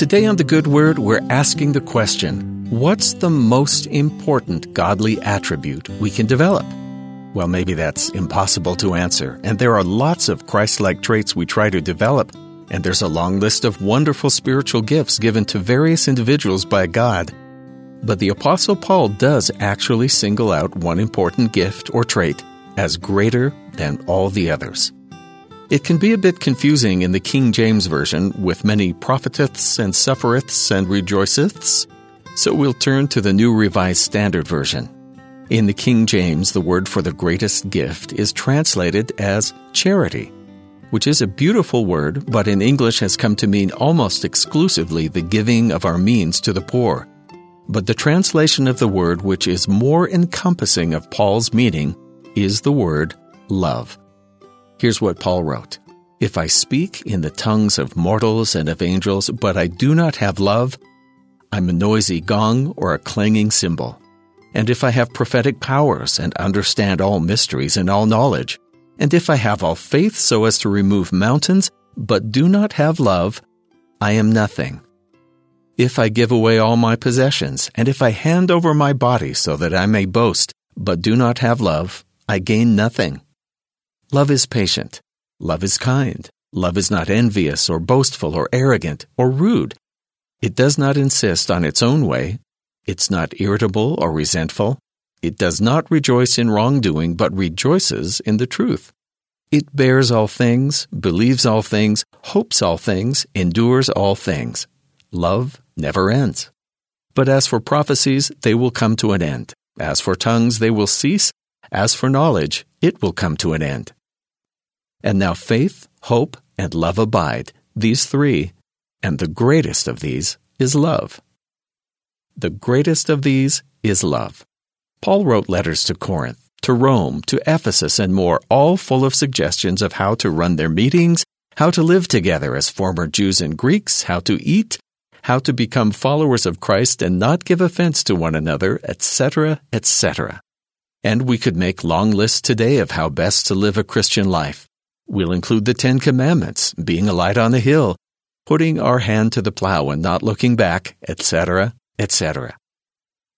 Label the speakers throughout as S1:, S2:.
S1: Today on The Good Word, we're asking the question What's the most important godly attribute we can develop? Well, maybe that's impossible to answer, and there are lots of Christ like traits we try to develop, and there's a long list of wonderful spiritual gifts given to various individuals by God. But the Apostle Paul does actually single out one important gift or trait as greater than all the others. It can be a bit confusing in the King James Version with many propheteths and suffereths and rejoiceths, so we'll turn to the New Revised Standard Version. In the King James, the word for the greatest gift is translated as charity, which is a beautiful word, but in English has come to mean almost exclusively the giving of our means to the poor. But the translation of the word which is more encompassing of Paul's meaning is the word love. Here's what Paul wrote If I speak in the tongues of mortals and of angels, but I do not have love, I'm a noisy gong or a clanging cymbal. And if I have prophetic powers and understand all mysteries and all knowledge, and if I have all faith so as to remove mountains, but do not have love, I am nothing. If I give away all my possessions, and if I hand over my body so that I may boast, but do not have love, I gain nothing. Love is patient. Love is kind. Love is not envious or boastful or arrogant or rude. It does not insist on its own way. It's not irritable or resentful. It does not rejoice in wrongdoing, but rejoices in the truth. It bears all things, believes all things, hopes all things, endures all things. Love never ends. But as for prophecies, they will come to an end. As for tongues, they will cease. As for knowledge, it will come to an end. And now faith, hope, and love abide, these three, and the greatest of these is love. The greatest of these is love. Paul wrote letters to Corinth, to Rome, to Ephesus, and more, all full of suggestions of how to run their meetings, how to live together as former Jews and Greeks, how to eat, how to become followers of Christ and not give offense to one another, etc., etc. And we could make long lists today of how best to live a Christian life. We'll include the Ten Commandments, being a light on the hill, putting our hand to the plow and not looking back, etc., etc.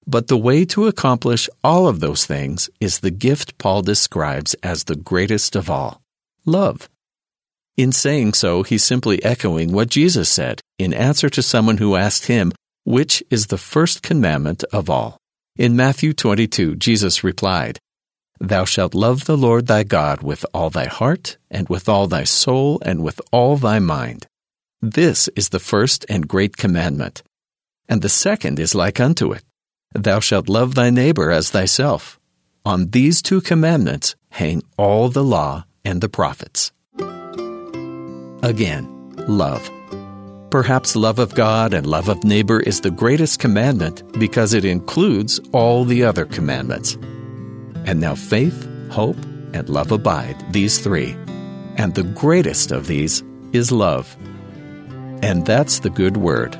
S1: But the way to accomplish all of those things is the gift Paul describes as the greatest of all love. In saying so, he's simply echoing what Jesus said in answer to someone who asked him, Which is the first commandment of all? In Matthew 22, Jesus replied, Thou shalt love the Lord thy God with all thy heart, and with all thy soul, and with all thy mind. This is the first and great commandment. And the second is like unto it Thou shalt love thy neighbor as thyself. On these two commandments hang all the law and the prophets. Again, love. Perhaps love of God and love of neighbor is the greatest commandment because it includes all the other commandments. And now faith, hope, and love abide, these three. And the greatest of these is love. And that's the good word.